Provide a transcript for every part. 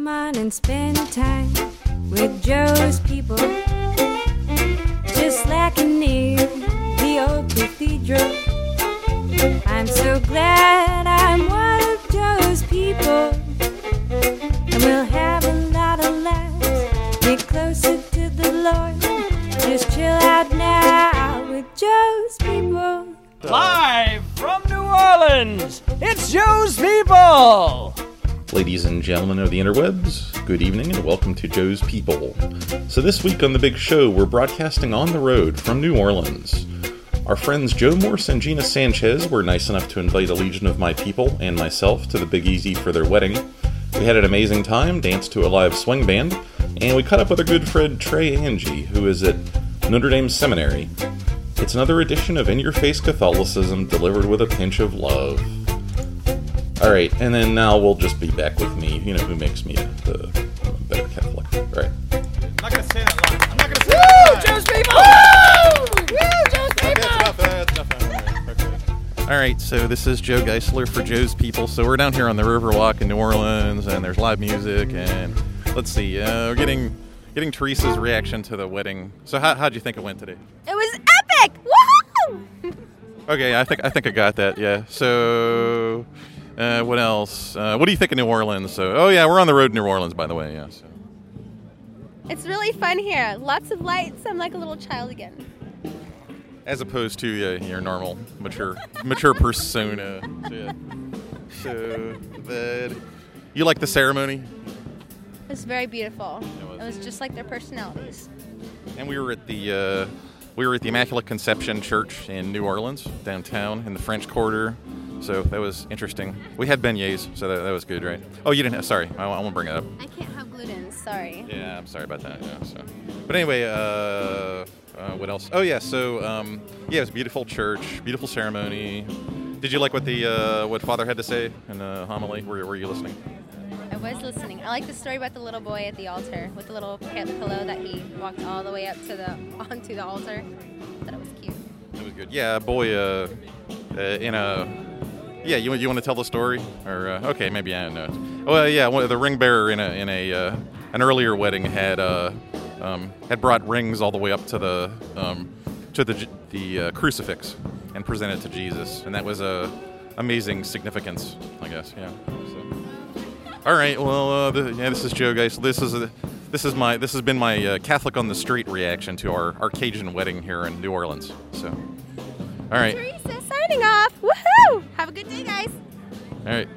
Come on and spend time with Joe's people. Just like near the old cathedral. I'm so glad I'm one of Joe's people. And we'll have a lot of laughs. Get closer to the Lord. Just chill out now with Joe's people. Live from New Orleans, it's Joe's People! Ladies and gentlemen of the interwebs, good evening and welcome to Joe's People. So, this week on The Big Show, we're broadcasting on the road from New Orleans. Our friends Joe Morse and Gina Sanchez were nice enough to invite a legion of my people and myself to the Big Easy for their wedding. We had an amazing time, danced to a live swing band, and we caught up with our good friend Trey Ange, who is at Notre Dame Seminary. It's another edition of In Your Face Catholicism delivered with a pinch of love. Alright, and then now we'll just be back with me, you know, who makes me the a better Catholic. Alright. I'm not gonna say that line. I'm not gonna say that line. Joe's People! Woo! Joe's Okay, People! it's enough, uh, it's enough, okay. Alright, so this is Joe Geisler for Joe's People. So we're down here on the Riverwalk in New Orleans, and there's live music, and let's see, uh, we're getting getting Teresa's reaction to the wedding. So how, how'd you think it went today? It was epic! Woohoo! Okay, I think I think I got that. Yeah. So, uh, what else? Uh, what do you think of New Orleans? So, oh yeah, we're on the road to New Orleans, by the way. Yeah. So. It's really fun here. Lots of lights. I'm like a little child again. As opposed to yeah, your normal mature mature persona. So, yeah. So that you like the ceremony, It was very beautiful. It was. It was just like their personalities. and we were at the uh, we were at the Immaculate Conception Church in New Orleans, downtown in the French Quarter. So that was interesting. We had beignets, so that, that was good, right? Oh, you didn't have. Sorry, I, I won't bring it up. I can't have gluten. Sorry. Yeah, I'm sorry about that. Yeah, so. But anyway, uh, uh, what else? Oh yeah, so um, yeah, it was a beautiful church, beautiful ceremony. Did you like what the uh, what Father had to say in the homily? Were, were you listening? I was listening. I like the story about the little boy at the altar with the little pillow that he walked all the way up to the onto the altar. I thought it was cute. It was good. Yeah, boy, uh, uh, in a yeah, you you want to tell the story or uh, okay, maybe I don't know. Uh, yeah, one, the ring bearer in a in a uh, an earlier wedding had uh, um, had brought rings all the way up to the um, to the the uh, crucifix and presented to Jesus, and that was a amazing significance, I guess. Yeah. So. All right. Well, uh, the, yeah, this is Joe, guys. This is a, this is my this has been my uh, Catholic on the street reaction to our, our Cajun wedding here in New Orleans. So, all right, Teresa signing off. Woohoo! Have a good day, guys. all right.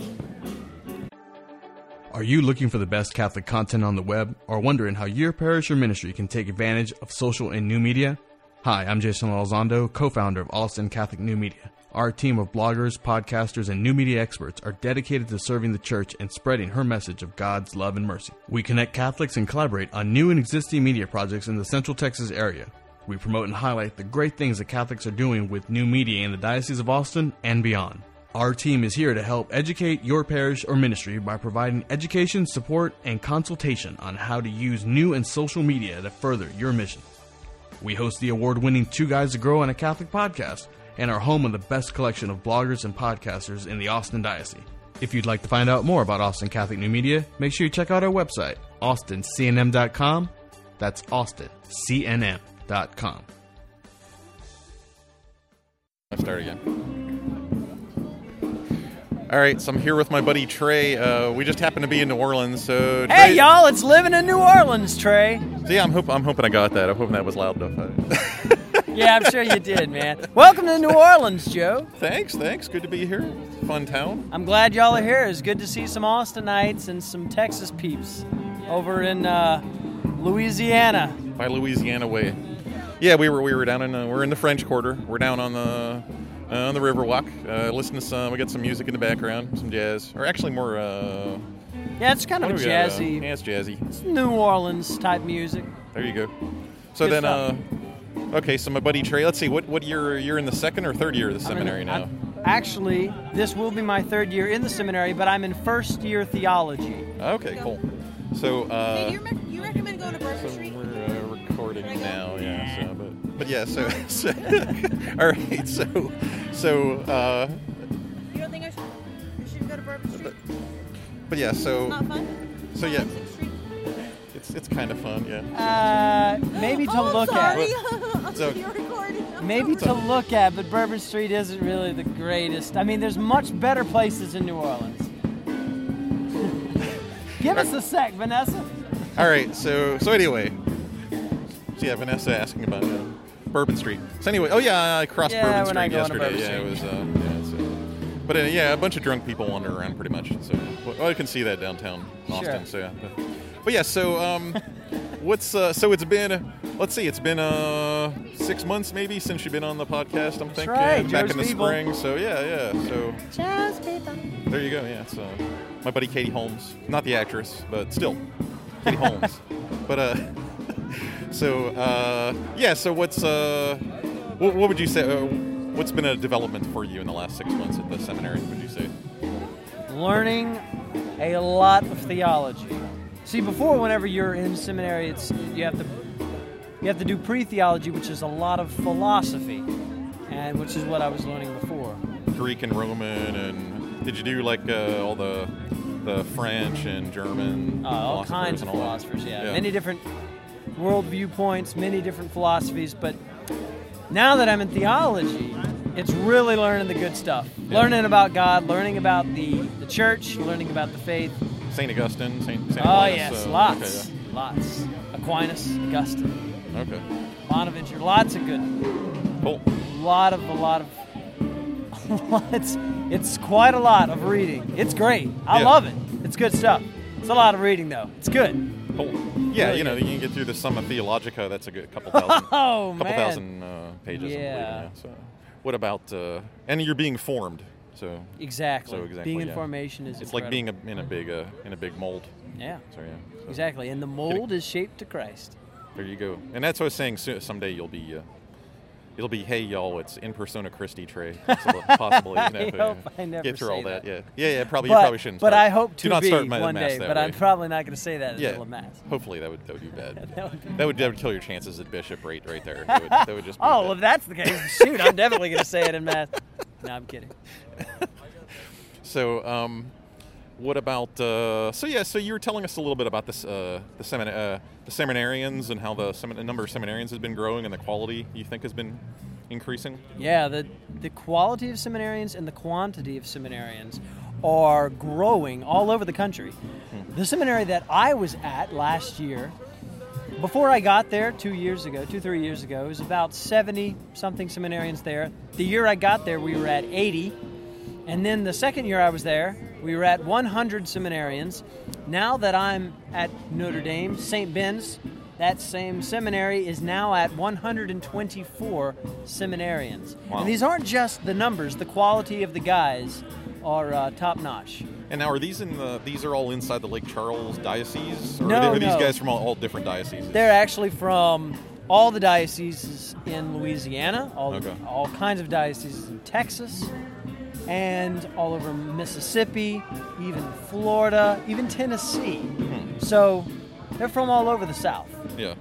Are you looking for the best Catholic content on the web or wondering how your parish or ministry can take advantage of social and new media? Hi, I'm Jason Elizondo, co founder of Austin Catholic New Media. Our team of bloggers, podcasters, and new media experts are dedicated to serving the church and spreading her message of God's love and mercy. We connect Catholics and collaborate on new and existing media projects in the Central Texas area. We promote and highlight the great things that Catholics are doing with new media in the Diocese of Austin and beyond. Our team is here to help educate your parish or ministry by providing education, support, and consultation on how to use new and social media to further your mission. We host the award winning Two Guys to Grow on a Catholic podcast and are home of the best collection of bloggers and podcasters in the Austin Diocese. If you'd like to find out more about Austin Catholic New Media, make sure you check out our website, austincnm.com. That's austincnm.com. Let's start again. All right, so I'm here with my buddy Trey. Uh, we just happened to be in New Orleans, so Hey, y'all, it's living in New Orleans, Trey. So yeah, I'm hoping I'm hoping I got that. I'm hoping that was loud enough. Yeah, I'm sure you did, man. Welcome to New Orleans, Joe. thanks, thanks. Good to be here. Fun town. I'm glad y'all are here. It's good to see some Austinites and some Texas peeps over in uh, Louisiana. by Louisiana way. Yeah, we were we were down in uh, we're in the French Quarter. We're down on the uh, on the Riverwalk. Uh, listen to some. We got some music in the background, some jazz, or actually more. Uh, Yeah, it's kind of what do got? Uh, jazzy, yeah, it's jazzy. It's New Orleans type music. There you go. So Good then, uh, okay. So my buddy Trey. Let's see. What what year you're in the second or third year of the I'm in- seminary now? I'm- actually, this will be my third year in the seminary, but I'm in first year theology. Okay, cool. So uh, Hey, you, you recommend going to Bourbon So Street? we're uh, recording now, yeah. So, but, but yeah, so, so all right, so so uh, You don't think I should, I should go to Bourbon Street? but yeah, so It's not fun? So yeah, it's it's kind of fun. Yeah. Uh, maybe to oh, I'm look sorry. at. So- You're recording. Maybe so to look at, but Bourbon Street isn't really the greatest. I mean, there's much better places in New Orleans. Give us a sec, Vanessa. All right. So so anyway, so yeah, Vanessa asking about uh, Bourbon Street. So anyway, oh yeah, I crossed Yeah, Bourbon Street go on to yesterday. Bourbon yeah, it was. Uh, yeah, so. But uh, yeah, a bunch of drunk people wander around pretty much. So well, I can see that downtown Austin. Sure. So yeah. But, but yeah, so um, what's uh, so it's been let's see, it's been uh six months maybe since you've been on the podcast. I'm thinking right, back Joe's in the people. spring. So yeah, yeah. So Joe's people. there you go. Yeah, uh, my buddy Katie Holmes, not the actress, but still Katie Holmes. But uh, so uh, yeah. So what's uh, what, what would you say? Uh, what's been a development for you in the last six months at the seminary? Would you say? Learning a lot of theology. See, before, whenever you're in seminary, it's you have to you have to do pre-theology, which is a lot of philosophy, and which is what I was learning before. Greek and Roman, and did you do like uh, all the the French and German? Uh, all kinds of and all philosophers, yeah. Many different world viewpoints, many different philosophies. But now that I'm in theology, it's really learning the good stuff. Learning about God, learning about the, the church, learning about the faith. Saint Augustine, Saint. Saint Oh, yes, uh, lots. okay, Lots. Aquinas, Augustine, yeah. Okay. Bonaventure, lots of good. Cool. lot of a lot of it's it's quite a lot of reading. It's great. I Yeah. love it. It's good stuff. It's a lot of reading though. It's good. Yeah, you know, you can get through the Summa Theologica. That's a good couple thousand, Oh couple man. thousand uh, pages. Yeah. yeah. So, what about? Uh, and you're being formed. So Exactly. So exactly, Being in formation is it's like being a, in a big uh, in a big mold. Yeah. So yeah. So Exactly. And the mold is shaped to Christ. There you go. And that's what I was saying. Someday you'll be. It'll be, hey y'all, it's in persona Christi Trey. Possibly, possibly you know, I hope I never get through all that. that. Yeah, yeah, yeah. Probably but, you probably shouldn't. But start. I hope Do to not be start my one day. But way. I'm probably not going to say that yeah. until a mass. Hopefully that would that would be bad. That would be that would that would kill your chances at bishop right right there. That would, that would just. Oh, bad. well, if that's the case, shoot, I'm definitely going to say it in mass. No, I'm kidding. So, um, what about? Uh, so yeah, so you were telling us a little bit about this, uh, the semin- uh, the seminarians and how the, semin- the number of seminarians has been growing and the quality you think has been increasing. Yeah, the the quality of seminarians and the quantity of seminarians are growing all over the country. Hmm. The seminary that I was at last year, before I got there two years ago, two three years ago, it was about seventy something seminarians there. The year I got there, we were at eighty, and then the second year I was there, we were at one hundred seminarians. Now that I'm at Notre Dame, St. Ben's, that same seminary is now at 124 seminarians. Wow. And these aren't just the numbers, the quality of the guys are uh, top notch. And now, are these in the? These are all inside the Lake Charles diocese, or No, are, they- are these guys from all, all different dioceses? They're actually from all the dioceses in Louisiana, all, Okay. all kinds of dioceses in Texas, and all over Mississippi, even Florida, even Tennessee. Hmm. So they're from all over the South. Yeah.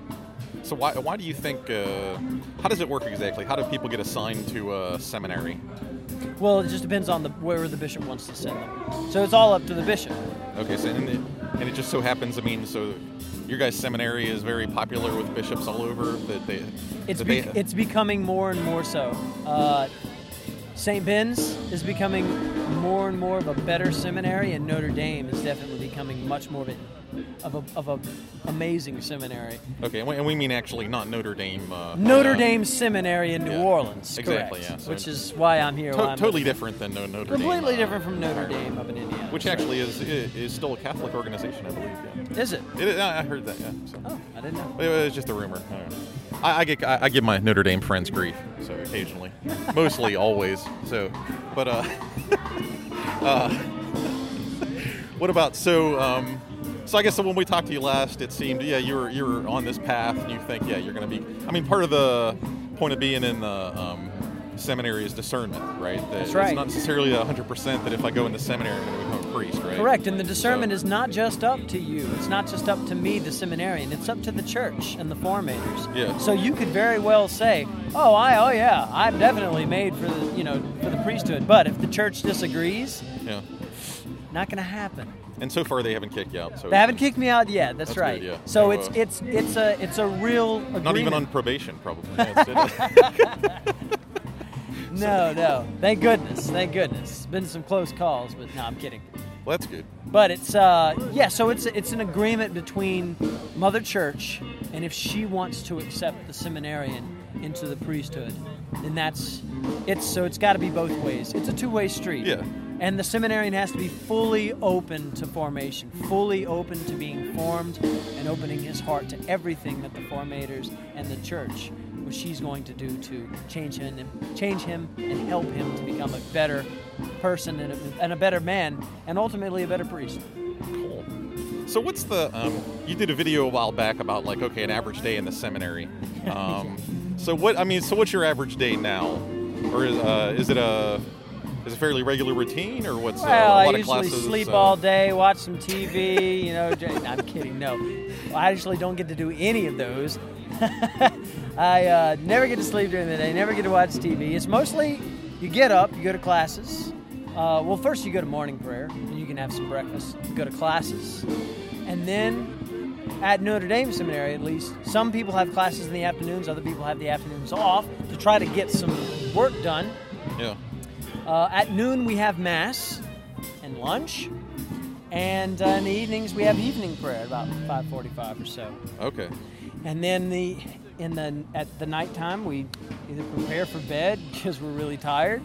So why, why do you think? Uh, how does it work exactly? How do people get assigned to a seminary? Well, it just depends on the where the bishop wants to send them. So it's all up to the bishop. Okay, so and it, and it just so happens. I mean, so your guys' seminary is very popular with bishops all over. That they, It's that be- they, it's becoming more and more so. Uh, St. Ben's is becoming more and more of a better seminary, and Notre Dame is definitely becoming much more of a of a, of a amazing seminary. okay, and we, mean actually not Notre Dame. Uh, Notre uh, Dame Seminary in New yeah, Orleans, exactly, correct, yeah, so- which is why I'm here. to- why I'm totally different than no Notre Dame. completely uh, different from Notre Dame up in Indiana. Which actually is is is still a Catholic organization, I believe. Yeah. is it? It is, I I heard that. Yeah. So. Oh, I didn't know. It was just a rumor. I. I, get I, I give my Notre Dame friends grief, so occasionally, mostly always. So, but uh, uh, what about so? Um, so I guess when we talked to you last, it seemed yeah you were you were on this path, and you think yeah you're going to be. I mean, part of the point of being in the um, seminary is discernment, right? That That's right. It's not necessarily hundred percent that if I go in the seminary, I'm going to priest, right? Correct, and the discernment So- is not just up to you. It's not just up to me, the seminarian. It's up to the church and the formators. Yeah. So you could very well say, "Oh, I, oh yeah, I'm definitely made for the, you know, for the priesthood." But if the church disagrees, Yeah. not going to happen. And so far, they haven't kicked you out. So They haven't kicked me out yet. That's, That's right. good, yeah. So So, it's uh, it's it's a it's a real agreement. not even on probation, probably. No, no. Thank goodness. Thank goodness. It's been some close calls, but no, I'm kidding. well, that's good. But it's uh yeah, so it's it's an agreement between Mother Church and if she wants to accept the seminarian into the priesthood, then that's it's so it's got to be both ways. It's a two-way street. Yeah. And the seminarian has to be fully open to formation, fully open to being formed and opening his heart to everything that the formators and the church what she's going to do to change him and change him and help him to become a better person and a, and a better man and ultimately a better priest. Cool. So what's the? Um, you did a video a while back about like okay, an average day in the seminary. Um, so what? I mean, so what's your average day now, or is, uh, is it a is it a fairly regular routine, or what's uh, Well, a I lot of usually classes? sleep uh, all day, watch some TV, you know. I'm kidding. No, I actually don't get to do any of those. I uh, never get to sleep during the day. Never get to watch TV. It's mostly you get up, you go to classes. Uh, well, first you go to morning prayer, and you can have some breakfast. You go to classes, and then at Notre Dame Seminary, at least, some people have classes in the afternoons. Other people have the afternoons off to try to get some work done. Yeah. Uh, at noon we have mass and lunch, and uh, in the evenings we have evening prayer about 5:45 or so. Okay. And then the in the at the nighttime we either prepare for bed because we're really tired,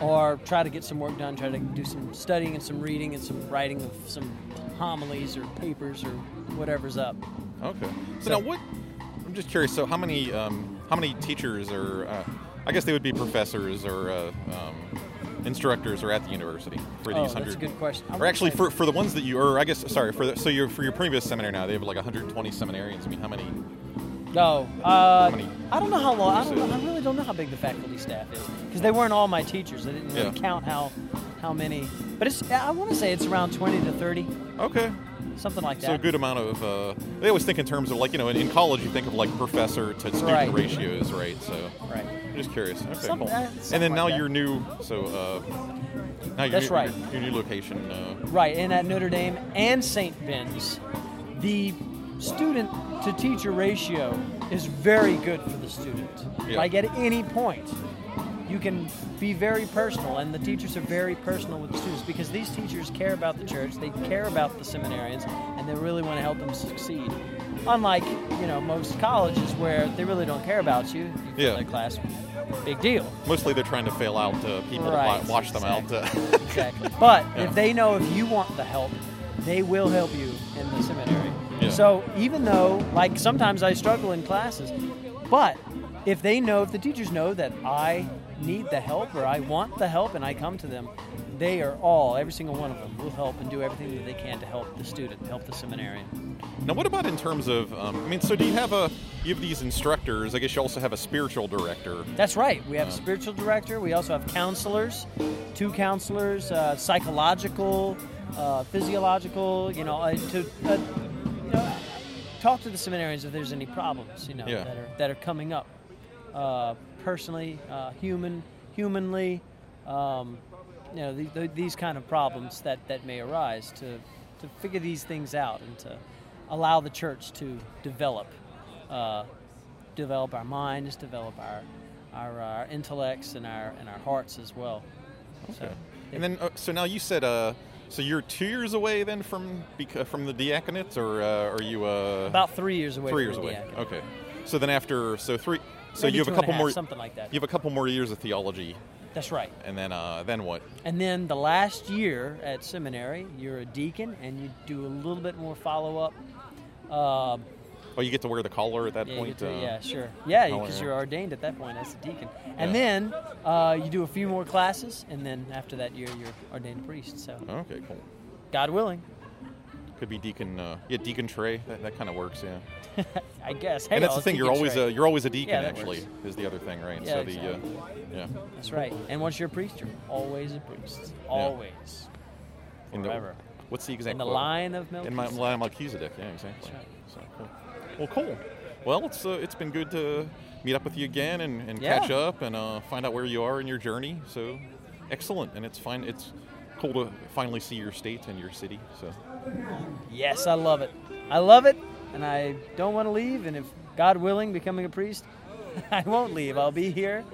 or try to get some work done. Try to do some studying and some reading and some writing of some homilies or papers or whatever's up. Okay. So, So- now what? I'm just curious. So how many um, how many teachers or uh, I guess they would be professors or uh, um, instructors are at the university for Oh, these that's hundred. a good question. I Or actually, for, for the ones that you, or I guess, sorry, for the, so your for your previous seminary now, they have like 120 seminarians. I mean, how many? No, uh, many I don't know how long. I don't know. I really don't know how big the faculty staff is because they weren't all my teachers. I didn't really Yeah. count how how many. But it's I want to say it's around twenty to thirty, Okay. Something like that. So a good amount of. Uh, they always think in terms of like you know in, in college you think of like professor to student Right. ratios, right? So Right. I'm just curious. Okay, Some- cool. uh, and then like now that. your new so uh, now your That's new, right. Your, your new location. Uh, Right, and at Notre Dame and St. Ben's, the student to teacher ratio is very good for the student. Yeah. Like at any point, you can be very personal, and the teachers are very personal with the students because these teachers care about the church, they care about the seminarians, and they really want to help them succeed. Unlike, you know, most colleges where they really don't care about you, you Yeah. that class, big deal. mostly they're trying to fail out uh, people Right, to wa- watch them out. Exactly. But Yeah. if they know if you want the help, they will help you in the seminary. Yeah. So even though, like, sometimes I struggle in classes, but if they know, if the teachers know that I need the help or I want the help and I come to them, they are all, every single one of them, will help and do everything that they can to help the student, help the seminarian. Now, what about in terms of? Um, I mean, so do you have a? You have these instructors. I guess you also have a spiritual director. That's right. We have a spiritual director. We also have counselors, two counselors, uh, psychological, uh, physiological. You know, uh, to uh, you know, talk to the seminarians if there's any problems. You know, Yeah. that are that are coming up, uh, personally, uh, human, humanly. Um, you know, the, the, these kind of problems that, that may arise to to figure these things out and to allow the church to develop. Uh, develop our minds, develop our our, our intellects and our and our hearts as well. So, And then, uh, so now you said, uh, so you're two years away then from from the diaconate, or uh, are you uh, about three years away. three years away? diaconate. Okay. So then after, so three, so Maybe you have a couple half, more, something like that. you have a couple more years of theology, That's right. and then uh, then what? And then the last year at seminary, you're a deacon, and you do a little bit more follow up. Uh, Oh, you get to wear the collar at that yeah, point. to- uh, yeah, sure. Yeah, because you're ordained at that point as a deacon. And Yeah. then uh, you do a few more classes, and then after that, you're you're ordained priest. So, Okay, cool. God willing, Could be deacon. Uh, yeah, deacon Trey. That, that kind of works. Yeah. I guess. Hey, and that's the thing. You're always straight. a you're always a deacon. Yeah, actually, works. is the other thing, right? Yeah, so exactly. the uh, yeah. That's right. And once you're a priest, you're always a priest. Always. In the- Forever. what's the exact In the quote? line of In my line of Melchizedek. Yeah, exactly. Right. So cool. Well, cool. Well, it's uh, it's been good to meet up with you again and, and Yeah. catch up and uh, find out where you are in your journey. So excellent, and it's fine. It's cool to finally see your state and your city. So Yes, I love it. I love it, and I don't want to leave. And if God willing, becoming a priest, I won't leave. I'll be here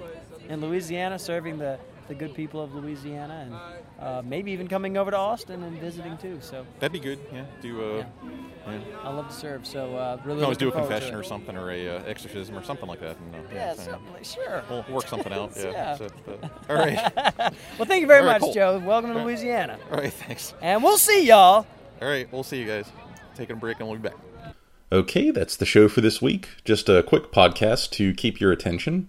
in Louisiana serving the, the good people of Louisiana and uh, maybe even coming over to Austin and visiting too. So that'd be good. Yeah, do uh, yeah. I love to serve. So uh, really always do a looking forward to confession or something, or a uh, exorcism or something like that. And, uh, Yeah, like- sure. We'll work something out. Yeah. Yeah. So, all right. Well, thank you very right, much, cool. Joe. Welcome to All. Louisiana. All right. Thanks. And we'll see y'all. All right. We'll see you guys. Taking a break and we'll be back. Okay, that's the show for this week. Just a quick podcast to keep your attention.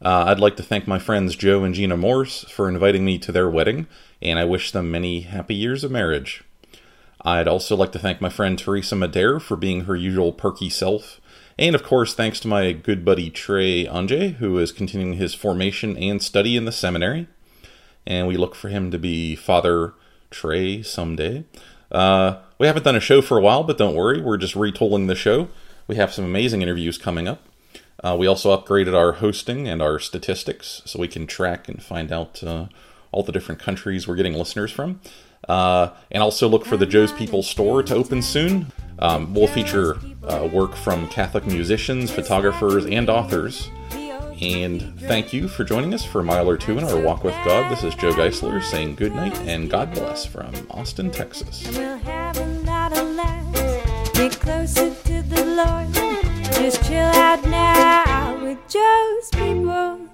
Uh, I'd like to thank my friends Joe and Gina Morse for inviting me to their wedding, and I wish them many happy years of marriage. I'd also like to thank my friend Teresa Madere for being her usual perky self, and of course, thanks to my good buddy Trey Ange, who is continuing his formation and study in the seminary. And we look for him to be Father Trey someday. Uh, we haven't done a show for a while, but don't worry, we're just retooling the show. We have some amazing interviews coming up. Uh, we also upgraded our hosting and our statistics so we can track and find out uh, all the different countries we're getting listeners from. Uh, and also look for the Joe's People store to open soon. Um, we'll feature uh, work from Catholic musicians, photographers, and authors. And thank you for joining us for a mile or two in our walk with God. This is Joe Geisler saying good night and God bless from Austin, Texas. we'll have a lot of laughs. Get closer to the Lord. Just chill out now with Joe's people.